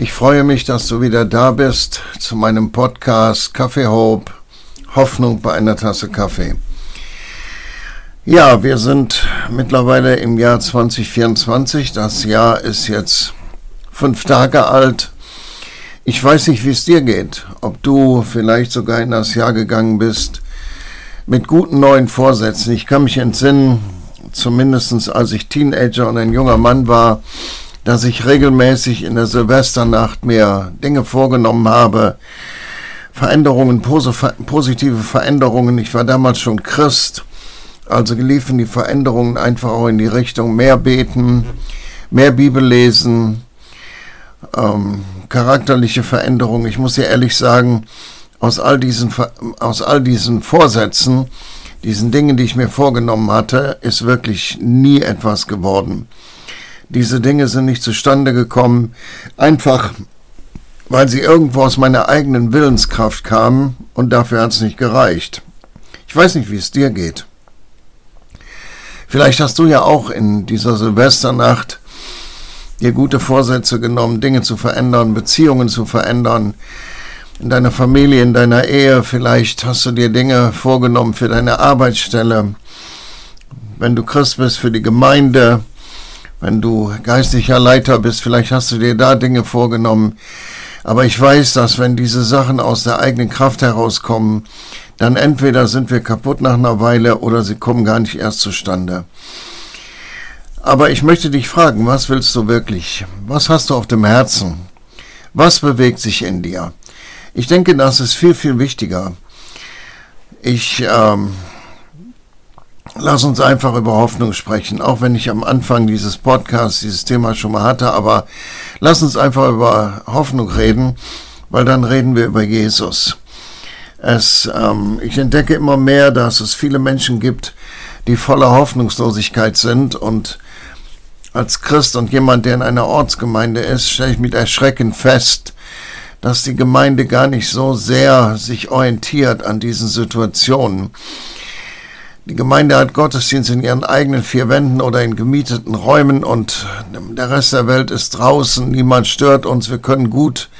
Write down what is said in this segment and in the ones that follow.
Ich freue mich, dass du wieder da bist zu meinem Podcast Kaffee Hope, Hoffnung bei einer Tasse Kaffee. Ja, wir sind mittlerweile im Jahr 2024. Das Jahr ist jetzt fünf Tage alt. Ich weiß nicht, wie es dir geht, ob du vielleicht sogar in das Jahr gegangen bist mit guten neuen Vorsätzen. Ich kann mich entsinnen, zumindest als ich Teenager und ein junger Mann war, dass ich regelmäßig in der Silvesternacht mir Dinge vorgenommen habe, Veränderungen, positive Veränderungen. Ich war damals schon Christ, also liefen die Veränderungen einfach auch in die Richtung mehr beten, mehr Bibel lesen, ähm, charakterliche Veränderungen. Ich muss dir ehrlich sagen, aus all diesen, aus all diesen Vorsätzen, diesen Dingen, die ich mir vorgenommen hatte, ist wirklich nie etwas geworden. Diese Dinge sind nicht zustande gekommen, einfach weil sie irgendwo aus meiner eigenen Willenskraft kamen und dafür hat es nicht gereicht. Ich weiß nicht, wie es dir geht. Vielleicht hast du ja auch in dieser Silvesternacht dir gute Vorsätze genommen, Dinge zu verändern, Beziehungen zu verändern, in deiner Familie, in deiner Ehe. Vielleicht hast du dir Dinge vorgenommen für deine Arbeitsstelle. Wenn du Christ bist, für die Gemeinde, wenn du geistlicher Leiter bist, vielleicht hast du dir da Dinge vorgenommen. Aber ich weiß, dass wenn diese Sachen aus der eigenen Kraft herauskommen, dann entweder sind wir kaputt nach einer Weile oder sie kommen gar nicht erst zustande. Aber ich möchte dich fragen, was willst du wirklich? Was hast du auf dem Herzen? Was bewegt sich in dir? Ich denke, das ist viel, viel wichtiger. Ich ähm, Lass uns einfach über Hoffnung sprechen, auch wenn ich am Anfang dieses Podcasts dieses Thema schon mal hatte, aber lass uns einfach über Hoffnung reden, weil dann reden wir über Jesus. Es, ähm, ich entdecke immer mehr, dass es viele Menschen gibt, die voller Hoffnungslosigkeit sind und als Christ und jemand, der in einer Ortsgemeinde ist, stelle ich mit Erschrecken fest, dass die Gemeinde gar nicht so sehr sich orientiert an diesen Situationen. Die Gemeinde hat Gottesdienst in ihren eigenen vier Wänden oder in gemieteten Räumen und der Rest der Welt ist draußen. Niemand stört uns. Wir können gut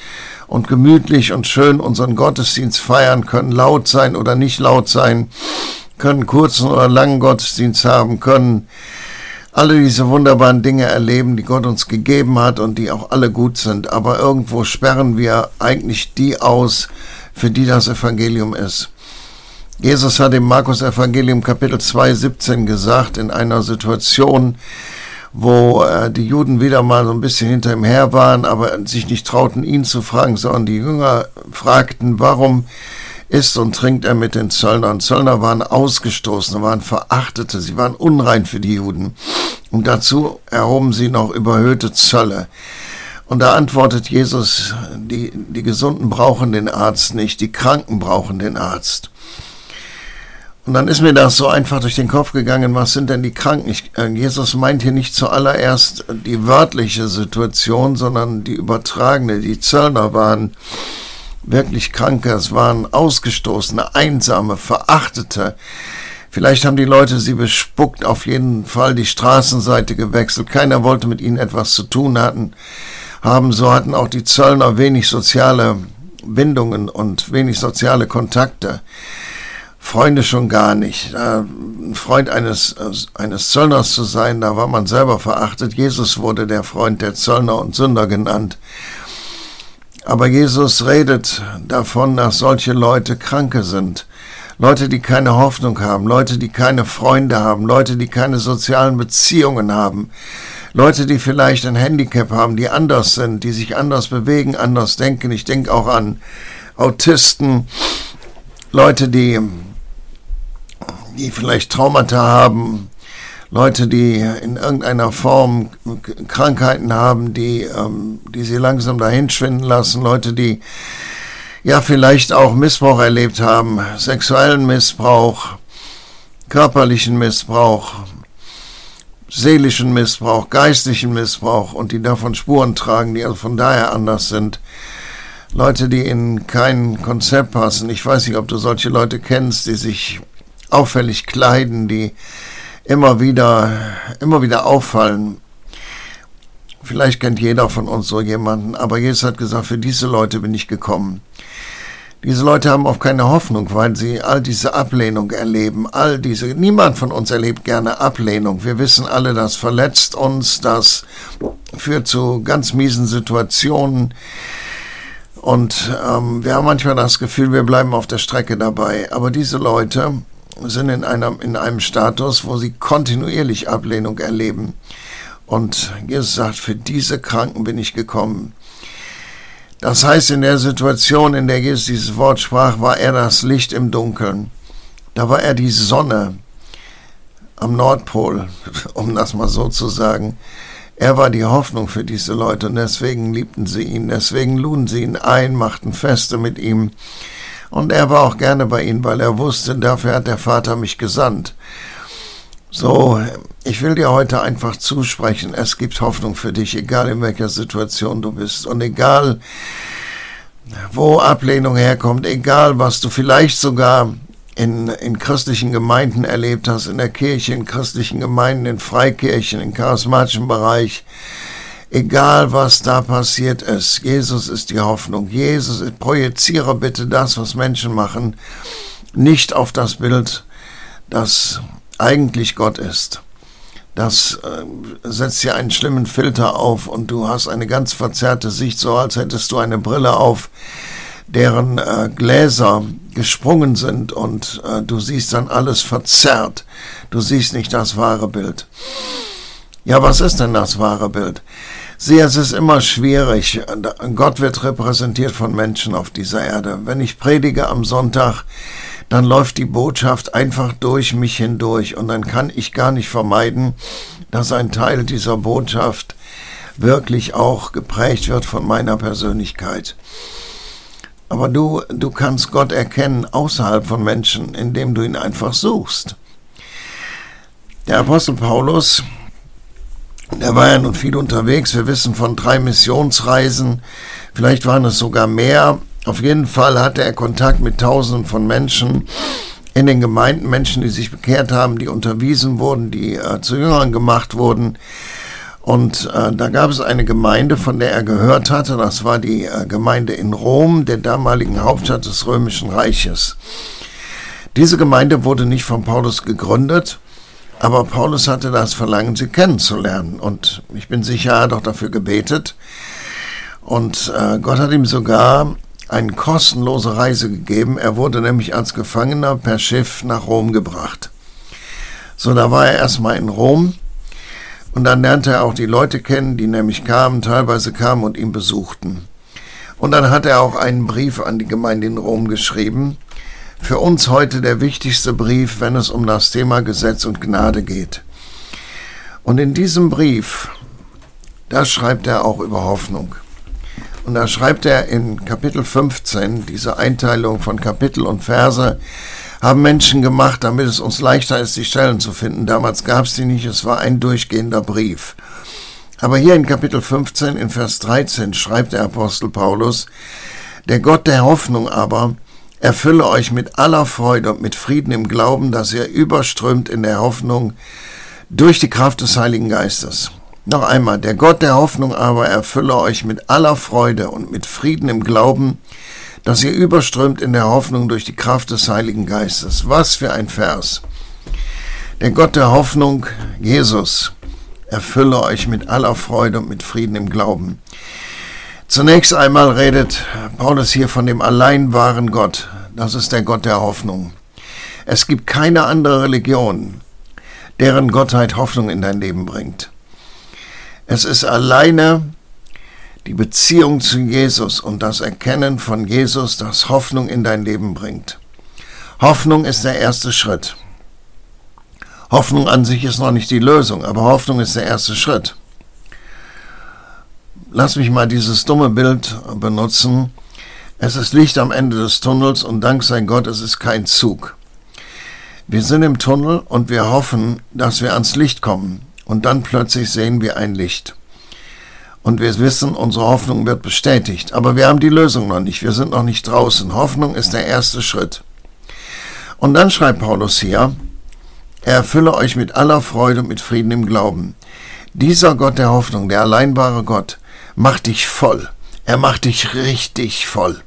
und gemütlich und schön unseren Gottesdienst feiern, können laut sein oder nicht laut sein, können kurzen oder langen Gottesdienst haben, können alle diese wunderbaren Dinge erleben, die Gott uns gegeben hat und die auch alle gut sind. Aber irgendwo sperren wir eigentlich die aus, für die das Evangelium ist. Jesus hat im Markus Evangelium Kapitel 2, 17 gesagt, in einer Situation, wo äh, die Juden wieder mal so ein bisschen hinter ihm her waren, aber sich nicht trauten, ihn zu fragen, sondern die Jünger fragten, warum isst und trinkt er mit den Zöllnern? Zöllner waren ausgestoßen, waren Verachtete, sie waren unrein für die Juden. Und dazu erhoben sie noch überhöhte Zölle. Und da antwortet Jesus, die, die Gesunden brauchen den Arzt nicht, die Kranken brauchen den Arzt. Und dann ist mir das so einfach durch den Kopf gegangen, was sind denn die Kranken? Ich, äh, Jesus meint hier nicht zuallererst die wörtliche Situation, sondern die übertragene. Die Zöllner waren wirklich Kranke, es waren Ausgestoßene, Einsame, Verachtete. Vielleicht haben die Leute sie bespuckt, auf jeden Fall die Straßenseite gewechselt. Keiner wollte mit ihnen etwas zu tun hatten, haben. So hatten auch die Zöllner wenig soziale Bindungen und wenig soziale Kontakte. Freunde schon gar nicht. Ein Freund eines, eines Zöllners zu sein, da war man selber verachtet. Jesus wurde der Freund der Zöllner und Sünder genannt. Aber Jesus redet davon, dass solche Leute Kranke sind. Leute, die keine Hoffnung haben, Leute, die keine Freunde haben, Leute, die keine sozialen Beziehungen haben, Leute, die vielleicht ein Handicap haben, die anders sind, die sich anders bewegen, anders denken. Ich denke auch an Autisten, Leute, die die vielleicht Traumata haben, Leute, die in irgendeiner Form Krankheiten haben, die, ähm, die sie langsam dahin schwinden lassen, Leute, die ja vielleicht auch Missbrauch erlebt haben, sexuellen Missbrauch, körperlichen Missbrauch, seelischen Missbrauch, geistlichen Missbrauch und die davon Spuren tragen, die also von daher anders sind. Leute, die in kein Konzept passen. Ich weiß nicht, ob du solche Leute kennst, die sich auffällig kleiden, die immer wieder, immer wieder auffallen. Vielleicht kennt jeder von uns so jemanden, aber Jesus hat gesagt, für diese Leute bin ich gekommen. Diese Leute haben auch keine Hoffnung, weil sie all diese Ablehnung erleben. All diese, niemand von uns erlebt gerne Ablehnung. Wir wissen alle, das verletzt uns, das führt zu ganz miesen Situationen. Und ähm, wir haben manchmal das Gefühl, wir bleiben auf der Strecke dabei. Aber diese Leute sind in einem, in einem Status, wo sie kontinuierlich Ablehnung erleben. Und Jesus sagt, für diese Kranken bin ich gekommen. Das heißt, in der Situation, in der Jesus dieses Wort sprach, war er das Licht im Dunkeln. Da war er die Sonne am Nordpol, um das mal so zu sagen. Er war die Hoffnung für diese Leute und deswegen liebten sie ihn, deswegen luden sie ihn ein, machten Feste mit ihm. Und er war auch gerne bei ihnen, weil er wusste, dafür hat der Vater mich gesandt. So, ich will dir heute einfach zusprechen, es gibt Hoffnung für dich, egal in welcher Situation du bist und egal wo Ablehnung herkommt, egal was du vielleicht sogar in, in christlichen Gemeinden erlebt hast, in der Kirche, in christlichen Gemeinden, in Freikirchen, im charismatischen Bereich, egal was da passiert ist, Jesus ist die Hoffnung. Jesus, projiziere bitte das, was Menschen machen, nicht auf das Bild, das eigentlich Gott ist. Das äh, setzt dir einen schlimmen Filter auf und du hast eine ganz verzerrte Sicht, so als hättest du eine Brille auf, deren äh, Gläser gesprungen sind und äh, du siehst dann alles verzerrt. Du siehst nicht das wahre Bild. Ja, was ist denn das wahre Bild? Sieh, es ist immer schwierig. Gott wird repräsentiert von Menschen auf dieser Erde. Wenn ich predige am Sonntag, dann läuft die Botschaft einfach durch mich hindurch und dann kann ich gar nicht vermeiden, dass ein Teil dieser Botschaft wirklich auch geprägt wird von meiner Persönlichkeit. Aber du, du kannst Gott erkennen außerhalb von Menschen, indem du ihn einfach suchst. Der Apostel Paulus, der war ja nun viel unterwegs. Wir wissen von drei Missionsreisen. Vielleicht waren es sogar mehr. Auf jeden Fall hatte er Kontakt mit Tausenden von Menschen in den Gemeinden, Menschen, die sich bekehrt haben, die unterwiesen wurden, die äh, zu Jüngern gemacht wurden. Und äh, da gab es eine Gemeinde, von der er gehört hatte. Das war die äh, Gemeinde in Rom, der damaligen Hauptstadt des Römischen Reiches. Diese Gemeinde wurde nicht von Paulus gegründet, aber Paulus hatte das Verlangen, sie kennenzulernen. Und ich bin sicher, er hat auch dafür gebetet. Und äh, Gott hat ihm sogar eine kostenlose Reise gegeben. Er wurde nämlich als Gefangener per Schiff nach Rom gebracht. So, da war er erstmal in Rom und dann lernte er auch die Leute kennen, die nämlich kamen, teilweise kamen und ihn besuchten. Und dann hat er auch einen Brief an die Gemeinde in Rom geschrieben. Für uns heute der wichtigste Brief, wenn es um das Thema Gesetz und Gnade geht. Und in diesem Brief, da schreibt er auch über Hoffnung. Und da schreibt er in Kapitel 15, diese Einteilung von Kapitel und Verse, haben Menschen gemacht, damit es uns leichter ist, die Stellen zu finden. Damals gab es die nicht, es war ein durchgehender Brief. Aber hier in Kapitel 15, in Vers 13, schreibt der Apostel Paulus, der Gott der Hoffnung aber erfülle euch mit aller Freude und mit Frieden im Glauben, dass ihr überströmt in der Hoffnung durch die Kraft des Heiligen Geistes noch einmal, der Gott der Hoffnung aber erfülle euch mit aller Freude und mit Frieden im Glauben, dass ihr überströmt in der Hoffnung durch die Kraft des Heiligen Geistes. Was für ein Vers. Der Gott der Hoffnung, Jesus, erfülle euch mit aller Freude und mit Frieden im Glauben. Zunächst einmal redet Paulus hier von dem allein wahren Gott. Das ist der Gott der Hoffnung. Es gibt keine andere Religion, deren Gottheit Hoffnung in dein Leben bringt. Es ist alleine die Beziehung zu Jesus und das Erkennen von Jesus, das Hoffnung in dein Leben bringt. Hoffnung ist der erste Schritt. Hoffnung an sich ist noch nicht die Lösung, aber Hoffnung ist der erste Schritt. Lass mich mal dieses dumme Bild benutzen. Es ist Licht am Ende des Tunnels und dank sei Gott, es ist kein Zug. Wir sind im Tunnel und wir hoffen, dass wir ans Licht kommen und dann plötzlich sehen wir ein Licht. Und wir wissen, unsere Hoffnung wird bestätigt. Aber wir haben die Lösung noch nicht. Wir sind noch nicht draußen. Hoffnung ist der erste Schritt. Und dann schreibt Paulus hier, er erfülle euch mit aller Freude und mit Frieden im Glauben. Dieser Gott der Hoffnung, der alleinbare Gott, macht dich voll. Er macht dich richtig voll.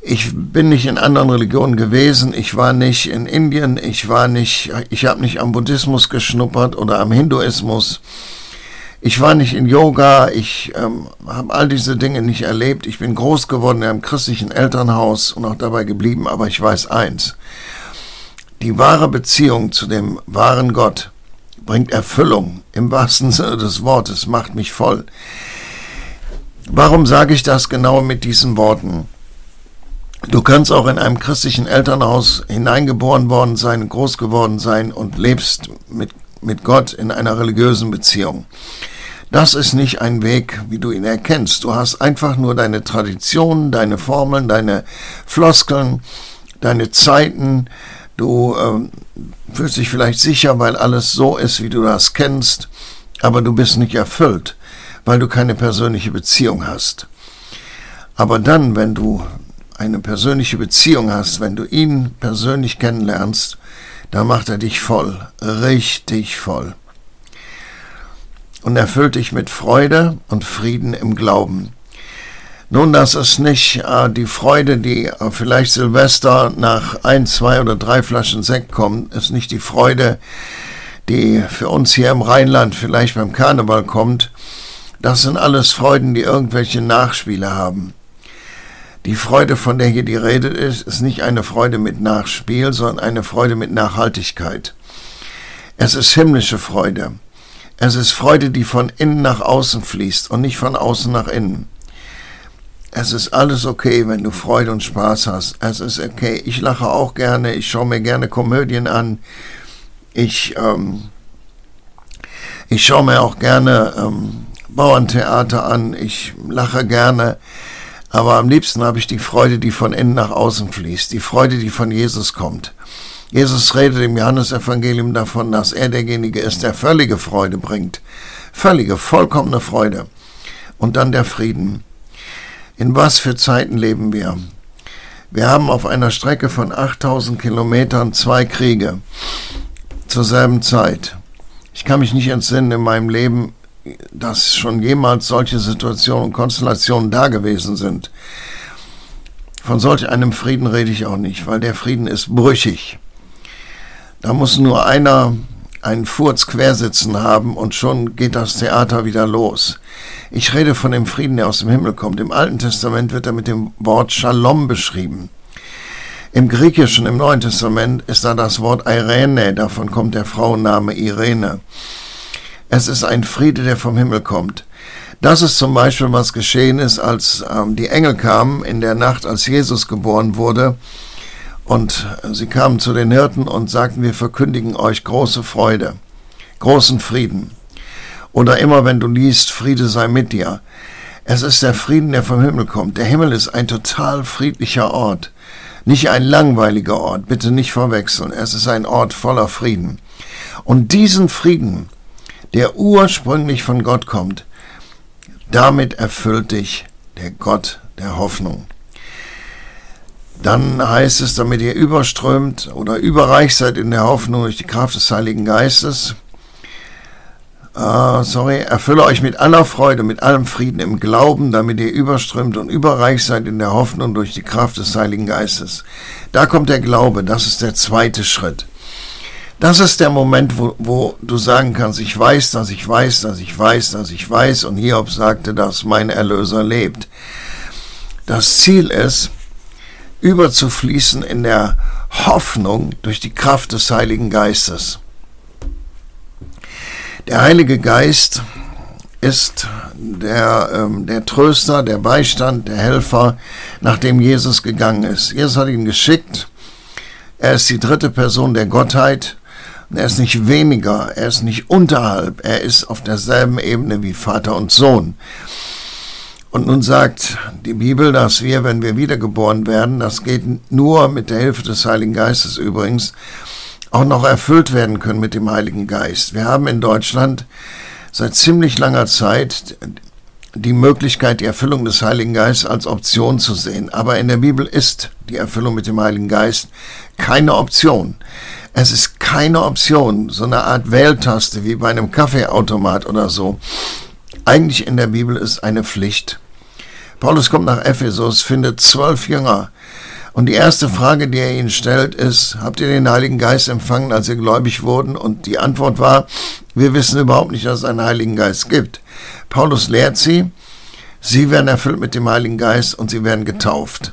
Ich bin nicht in anderen Religionen gewesen, ich war nicht in Indien, ich war nicht, ich habe nicht am Buddhismus geschnuppert oder am Hinduismus. Ich war nicht in Yoga, ich ähm, habe all diese Dinge nicht erlebt. Ich bin groß geworden in einem christlichen Elternhaus und auch dabei geblieben, aber ich weiß eins. Die wahre Beziehung zu dem wahren Gott bringt Erfüllung im wahrsten Sinne des Wortes, macht mich voll. Warum sage ich das genau mit diesen Worten? Du kannst auch in einem christlichen Elternhaus hineingeboren worden sein, groß geworden sein und lebst mit, mit Gott in einer religiösen Beziehung. Das ist nicht ein Weg, wie du ihn erkennst. Du hast einfach nur deine Traditionen, deine Formeln, deine Floskeln, deine Zeiten. Du äh, fühlst dich vielleicht sicher, weil alles so ist, wie du das kennst, aber du bist nicht erfüllt, weil du keine persönliche Beziehung hast. Aber dann, wenn du eine persönliche Beziehung hast, wenn du ihn persönlich kennenlernst, dann macht er dich voll, richtig voll. Und erfüllt dich mit Freude und Frieden im Glauben. Nun, das ist nicht äh, die Freude, die äh, vielleicht Silvester nach ein, zwei oder drei Flaschen Sekt kommt, ist nicht die Freude, die für uns hier im Rheinland vielleicht beim Karneval kommt. Das sind alles Freuden, die irgendwelche Nachspiele haben. Die Freude, von der hier die Rede ist, ist nicht eine Freude mit Nachspiel, sondern eine Freude mit Nachhaltigkeit. Es ist himmlische Freude. Es ist Freude, die von innen nach außen fließt und nicht von außen nach innen. Es ist alles okay, wenn du Freude und Spaß hast. Es ist okay. Ich lache auch gerne. Ich schaue mir gerne Komödien an. Ich, ähm, ich schaue mir auch gerne ähm, Bauerntheater an. Ich lache gerne. Aber am liebsten habe ich die Freude, die von innen nach außen fließt, die Freude, die von Jesus kommt. Jesus redet im Johannesevangelium davon, dass er derjenige ist, der völlige Freude bringt. Völlige, vollkommene Freude. Und dann der Frieden. In was für Zeiten leben wir? Wir haben auf einer Strecke von 8000 Kilometern zwei Kriege zur selben Zeit. Ich kann mich nicht entsinnen in meinem Leben, dass schon jemals solche Situationen und Konstellationen da gewesen sind. Von solch einem Frieden rede ich auch nicht, weil der Frieden ist brüchig. Da muss nur einer einen Furz quersitzen haben und schon geht das Theater wieder los. Ich rede von dem Frieden, der aus dem Himmel kommt. Im Alten Testament wird er mit dem Wort Shalom beschrieben. Im Griechischen, im Neuen Testament, ist da das Wort Irene, davon kommt der Frauenname Irene. Es ist ein Friede, der vom Himmel kommt. Das ist zum Beispiel, was geschehen ist, als ähm, die Engel kamen in der Nacht, als Jesus geboren wurde. Und sie kamen zu den Hirten und sagten, wir verkündigen euch große Freude, großen Frieden. Oder immer, wenn du liest, Friede sei mit dir. Es ist der Frieden, der vom Himmel kommt. Der Himmel ist ein total friedlicher Ort. Nicht ein langweiliger Ort, bitte nicht verwechseln. Es ist ein Ort voller Frieden. Und diesen Frieden, der ursprünglich von Gott kommt, damit erfüllt dich der Gott der Hoffnung. Dann heißt es, damit ihr überströmt oder überreich seid in der Hoffnung durch die Kraft des Heiligen Geistes. Uh, sorry, erfülle euch mit aller Freude, mit allem Frieden im Glauben, damit ihr überströmt und überreich seid in der Hoffnung durch die Kraft des Heiligen Geistes. Da kommt der Glaube, das ist der zweite Schritt. Das ist der Moment, wo, wo du sagen kannst, ich weiß, dass ich weiß, dass ich weiß, dass ich weiß. Und Hiob sagte, dass mein Erlöser lebt. Das Ziel ist, überzufließen in der Hoffnung durch die Kraft des Heiligen Geistes. Der Heilige Geist ist der, ähm, der Tröster, der Beistand, der Helfer, nachdem Jesus gegangen ist. Jesus hat ihn geschickt. Er ist die dritte Person der Gottheit. Er ist nicht weniger, er ist nicht unterhalb, er ist auf derselben Ebene wie Vater und Sohn. Und nun sagt die Bibel, dass wir, wenn wir wiedergeboren werden, das geht nur mit der Hilfe des Heiligen Geistes übrigens, auch noch erfüllt werden können mit dem Heiligen Geist. Wir haben in Deutschland seit ziemlich langer Zeit die Möglichkeit, die Erfüllung des Heiligen Geistes als Option zu sehen. Aber in der Bibel ist die Erfüllung mit dem Heiligen Geist keine Option. Es ist keine Option, so eine Art Wähltaste wie bei einem Kaffeeautomat oder so. Eigentlich in der Bibel ist eine Pflicht. Paulus kommt nach Ephesus, findet zwölf Jünger. Und die erste Frage, die er ihnen stellt, ist, habt ihr den Heiligen Geist empfangen, als ihr gläubig wurden? Und die Antwort war, wir wissen überhaupt nicht, dass es einen Heiligen Geist gibt. Paulus lehrt sie, sie werden erfüllt mit dem Heiligen Geist und sie werden getauft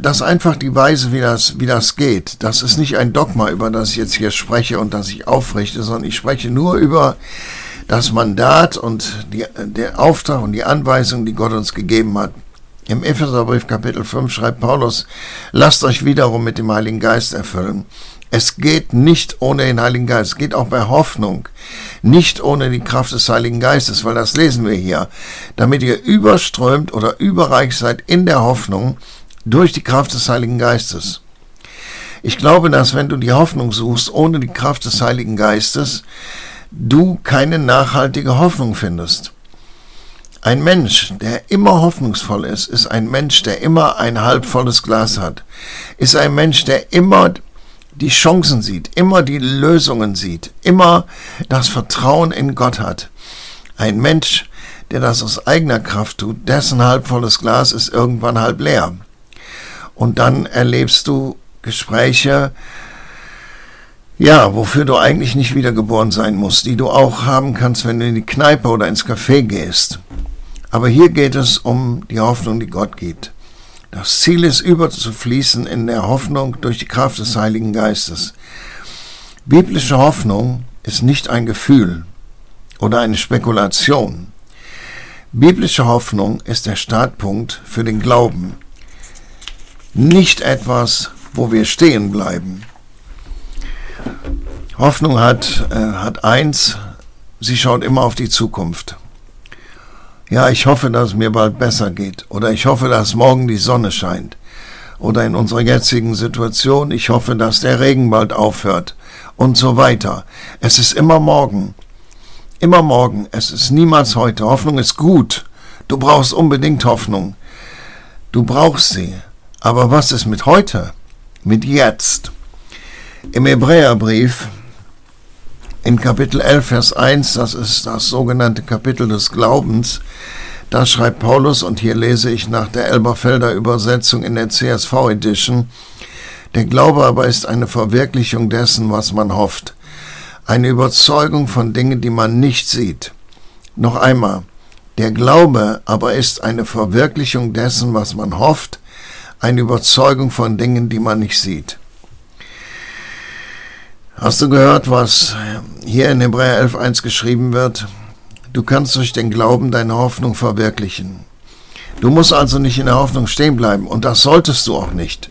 das ist einfach die Weise, wie das, wie das geht. Das ist nicht ein Dogma, über das ich jetzt hier spreche und das ich aufrichte, sondern ich spreche nur über das Mandat und die, der Auftrag und die Anweisung, die Gott uns gegeben hat. Im Epheserbrief Kapitel 5 schreibt Paulus, lasst euch wiederum mit dem Heiligen Geist erfüllen. Es geht nicht ohne den Heiligen Geist. Es geht auch bei Hoffnung nicht ohne die Kraft des Heiligen Geistes, weil das lesen wir hier. Damit ihr überströmt oder überreich seid in der Hoffnung, durch die Kraft des Heiligen Geistes. Ich glaube, dass wenn du die Hoffnung suchst ohne die Kraft des Heiligen Geistes, du keine nachhaltige Hoffnung findest. Ein Mensch, der immer hoffnungsvoll ist, ist ein Mensch, der immer ein halbvolles Glas hat, ist ein Mensch, der immer die Chancen sieht, immer die Lösungen sieht, immer das Vertrauen in Gott hat. Ein Mensch, der das aus eigener Kraft tut, dessen halbvolles Glas ist irgendwann halb leer. Und dann erlebst du Gespräche, ja, wofür du eigentlich nicht wiedergeboren sein musst, die du auch haben kannst, wenn du in die Kneipe oder ins Café gehst. Aber hier geht es um die Hoffnung, die Gott gibt. Das Ziel ist überzufließen in der Hoffnung durch die Kraft des Heiligen Geistes. Biblische Hoffnung ist nicht ein Gefühl oder eine Spekulation. Biblische Hoffnung ist der Startpunkt für den Glauben nicht etwas, wo wir stehen bleiben. Hoffnung hat, äh, hat eins, sie schaut immer auf die Zukunft. Ja, ich hoffe, dass es mir bald besser geht. Oder ich hoffe, dass morgen die Sonne scheint. Oder in unserer jetzigen Situation, ich hoffe, dass der Regen bald aufhört. Und so weiter. Es ist immer morgen. Immer morgen. Es ist niemals heute. Hoffnung ist gut. Du brauchst unbedingt Hoffnung. Du brauchst sie. Aber was ist mit heute? Mit jetzt? Im Hebräerbrief in Kapitel 11, Vers 1, das ist das sogenannte Kapitel des Glaubens, da schreibt Paulus, und hier lese ich nach der Elberfelder Übersetzung in der CSV Edition, der Glaube aber ist eine Verwirklichung dessen, was man hofft, eine Überzeugung von Dingen, die man nicht sieht. Noch einmal, der Glaube aber ist eine Verwirklichung dessen, was man hofft, eine Überzeugung von Dingen, die man nicht sieht. Hast du gehört, was hier in Hebräer 11.1 geschrieben wird? Du kannst durch den Glauben deine Hoffnung verwirklichen. Du musst also nicht in der Hoffnung stehen bleiben und das solltest du auch nicht.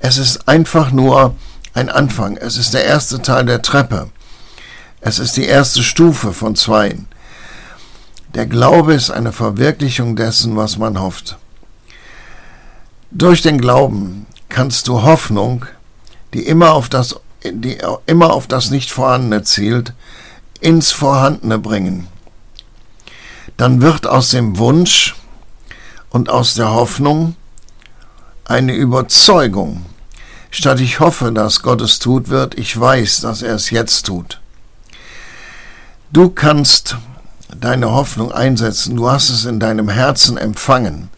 Es ist einfach nur ein Anfang. Es ist der erste Teil der Treppe. Es ist die erste Stufe von zweien. Der Glaube ist eine Verwirklichung dessen, was man hofft. Durch den Glauben kannst du Hoffnung, die immer auf das, die immer auf das Nicht-Vorhandene zielt, ins Vorhandene bringen. Dann wird aus dem Wunsch und aus der Hoffnung eine Überzeugung. Statt ich hoffe, dass Gott es tut wird, ich weiß, dass er es jetzt tut. Du kannst deine Hoffnung einsetzen, du hast es in deinem Herzen empfangen.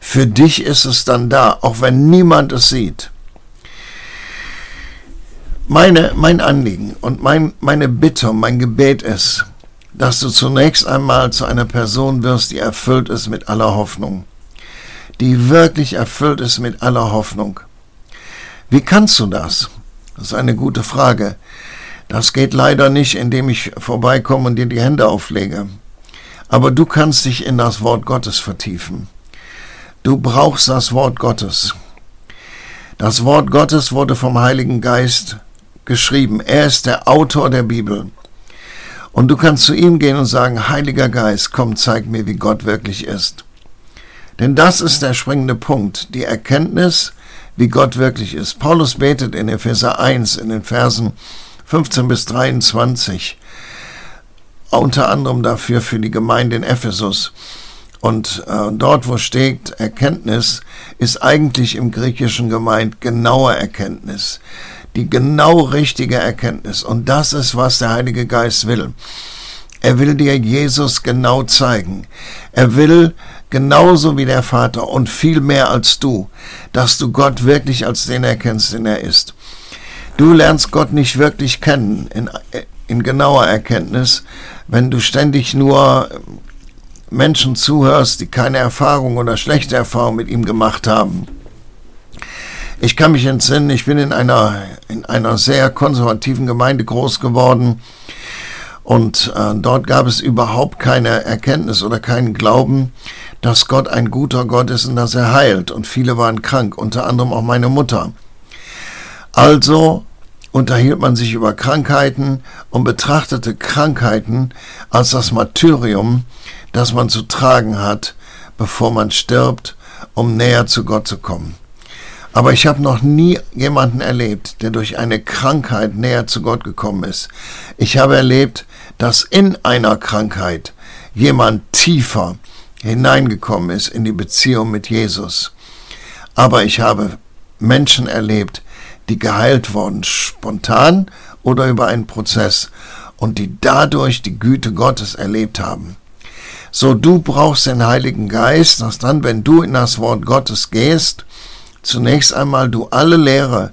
Für dich ist es dann da, auch wenn niemand es sieht. Meine, mein Anliegen und mein, meine Bitte und mein Gebet ist, dass du zunächst einmal zu einer Person wirst, die erfüllt ist mit aller Hoffnung. Die wirklich erfüllt ist mit aller Hoffnung. Wie kannst du das? Das ist eine gute Frage. Das geht leider nicht, indem ich vorbeikomme und dir die Hände auflege. Aber du kannst dich in das Wort Gottes vertiefen. Du brauchst das Wort Gottes. Das Wort Gottes wurde vom Heiligen Geist geschrieben. Er ist der Autor der Bibel. Und du kannst zu ihm gehen und sagen, Heiliger Geist, komm, zeig mir, wie Gott wirklich ist. Denn das ist der springende Punkt, die Erkenntnis, wie Gott wirklich ist. Paulus betet in Epheser 1 in den Versen 15 bis 23 unter anderem dafür für die Gemeinde in Ephesus. Und äh, dort, wo steht Erkenntnis, ist eigentlich im Griechischen gemeint genaue Erkenntnis. Die genau richtige Erkenntnis. Und das ist, was der Heilige Geist will. Er will dir Jesus genau zeigen. Er will genauso wie der Vater und viel mehr als du, dass du Gott wirklich als den erkennst, den er ist. Du lernst Gott nicht wirklich kennen in, in genauer Erkenntnis, wenn du ständig nur Menschen zuhörst, die keine Erfahrung oder schlechte Erfahrung mit ihm gemacht haben. Ich kann mich entsinnen, ich bin in einer, in einer sehr konservativen Gemeinde groß geworden und äh, dort gab es überhaupt keine Erkenntnis oder keinen Glauben, dass Gott ein guter Gott ist und dass er heilt. Und viele waren krank, unter anderem auch meine Mutter. Also unterhielt man sich über Krankheiten und betrachtete Krankheiten als das Martyrium, das man zu tragen hat, bevor man stirbt, um näher zu Gott zu kommen. Aber ich habe noch nie jemanden erlebt, der durch eine Krankheit näher zu Gott gekommen ist. Ich habe erlebt, dass in einer Krankheit jemand tiefer hineingekommen ist in die Beziehung mit Jesus. Aber ich habe Menschen erlebt, die geheilt wurden, spontan oder über einen Prozess und die dadurch die Güte Gottes erlebt haben. So du brauchst den Heiligen Geist, dass dann, wenn du in das Wort Gottes gehst, zunächst einmal du alle Lehre,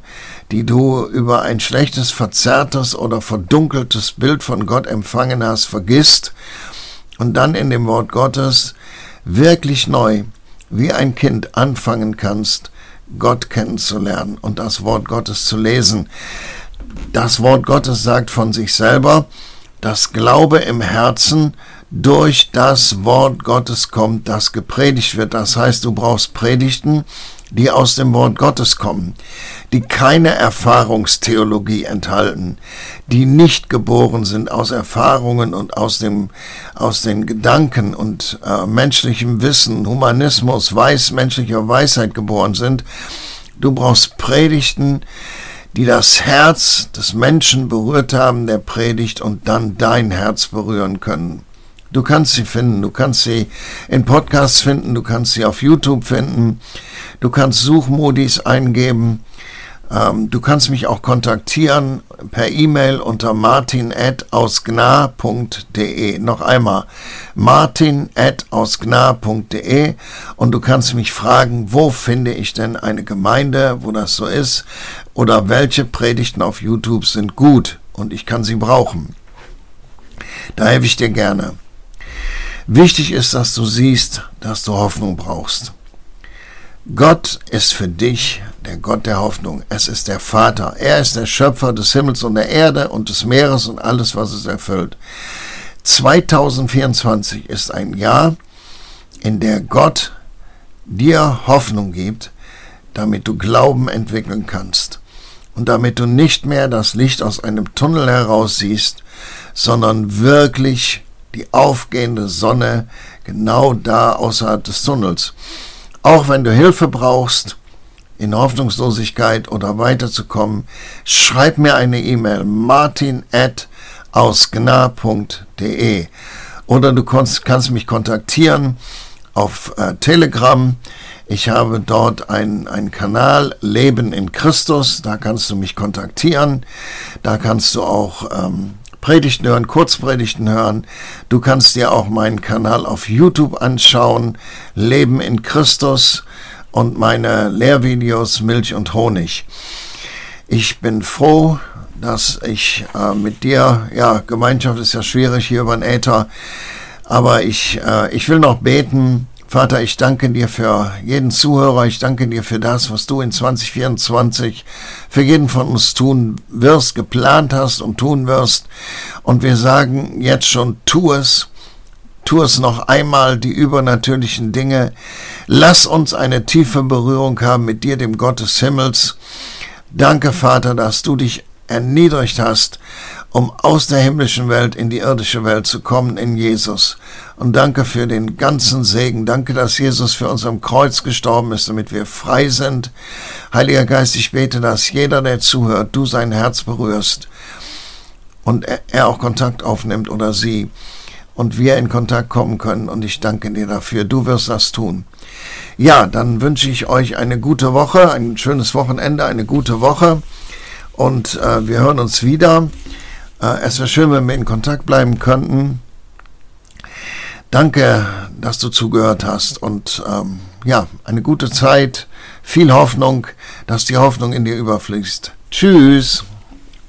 die du über ein schlechtes, verzerrtes oder verdunkeltes Bild von Gott empfangen hast, vergisst und dann in dem Wort Gottes wirklich neu, wie ein Kind anfangen kannst, Gott kennenzulernen und das Wort Gottes zu lesen. Das Wort Gottes sagt von sich selber, dass Glaube im Herzen durch das Wort Gottes kommt, das gepredigt wird. Das heißt, du brauchst Predigten, die aus dem Wort Gottes kommen, die keine Erfahrungstheologie enthalten, die nicht geboren sind aus Erfahrungen und aus dem aus den Gedanken und äh, menschlichem Wissen, Humanismus, weiß menschlicher Weisheit geboren sind. Du brauchst Predigten, die das Herz des Menschen berührt haben, der predigt und dann dein Herz berühren können. Du kannst sie finden, du kannst sie in Podcasts finden, du kannst sie auf YouTube finden, du kannst Suchmodis eingeben, ähm, du kannst mich auch kontaktieren per E-Mail unter martin.ausgna.de. Noch einmal, martin.ausgna.de und du kannst mich fragen, wo finde ich denn eine Gemeinde, wo das so ist oder welche Predigten auf YouTube sind gut und ich kann sie brauchen. Da helfe ich dir gerne. Wichtig ist, dass du siehst, dass du Hoffnung brauchst. Gott ist für dich der Gott der Hoffnung. Es ist der Vater. Er ist der Schöpfer des Himmels und der Erde und des Meeres und alles, was es erfüllt. 2024 ist ein Jahr, in der Gott dir Hoffnung gibt, damit du Glauben entwickeln kannst und damit du nicht mehr das Licht aus einem Tunnel heraus siehst, sondern wirklich die aufgehende Sonne genau da außerhalb des Tunnels. Auch wenn du Hilfe brauchst, in Hoffnungslosigkeit oder weiterzukommen, schreib mir eine E-Mail martin@ausgna.de oder du kannst, kannst mich kontaktieren auf äh, Telegram. Ich habe dort einen Kanal Leben in Christus, da kannst du mich kontaktieren. Da kannst du auch ähm, Predigten hören, Kurzpredigten hören. Du kannst dir auch meinen Kanal auf YouTube anschauen, Leben in Christus und meine Lehrvideos Milch und Honig. Ich bin froh, dass ich äh, mit dir, ja, Gemeinschaft ist ja schwierig hier über den Äther, aber ich, äh, ich will noch beten, Vater, ich danke dir für jeden Zuhörer, ich danke dir für das, was du in 2024 für jeden von uns tun wirst, geplant hast und tun wirst. Und wir sagen jetzt schon, tu es, tu es noch einmal, die übernatürlichen Dinge. Lass uns eine tiefe Berührung haben mit dir, dem Gott des Himmels. Danke, Vater, dass du dich erniedrigt hast, um aus der himmlischen Welt in die irdische Welt zu kommen in Jesus. Und danke für den ganzen Segen. Danke, dass Jesus für uns am Kreuz gestorben ist, damit wir frei sind. Heiliger Geist, ich bete, dass jeder, der zuhört, du sein Herz berührst und er auch Kontakt aufnimmt oder sie und wir in Kontakt kommen können. Und ich danke dir dafür. Du wirst das tun. Ja, dann wünsche ich euch eine gute Woche, ein schönes Wochenende, eine gute Woche. Und äh, wir hören uns wieder. Äh, es wäre schön, wenn wir in Kontakt bleiben könnten. Danke, dass du zugehört hast und ähm, ja, eine gute Zeit, viel Hoffnung, dass die Hoffnung in dir überfließt. Tschüss.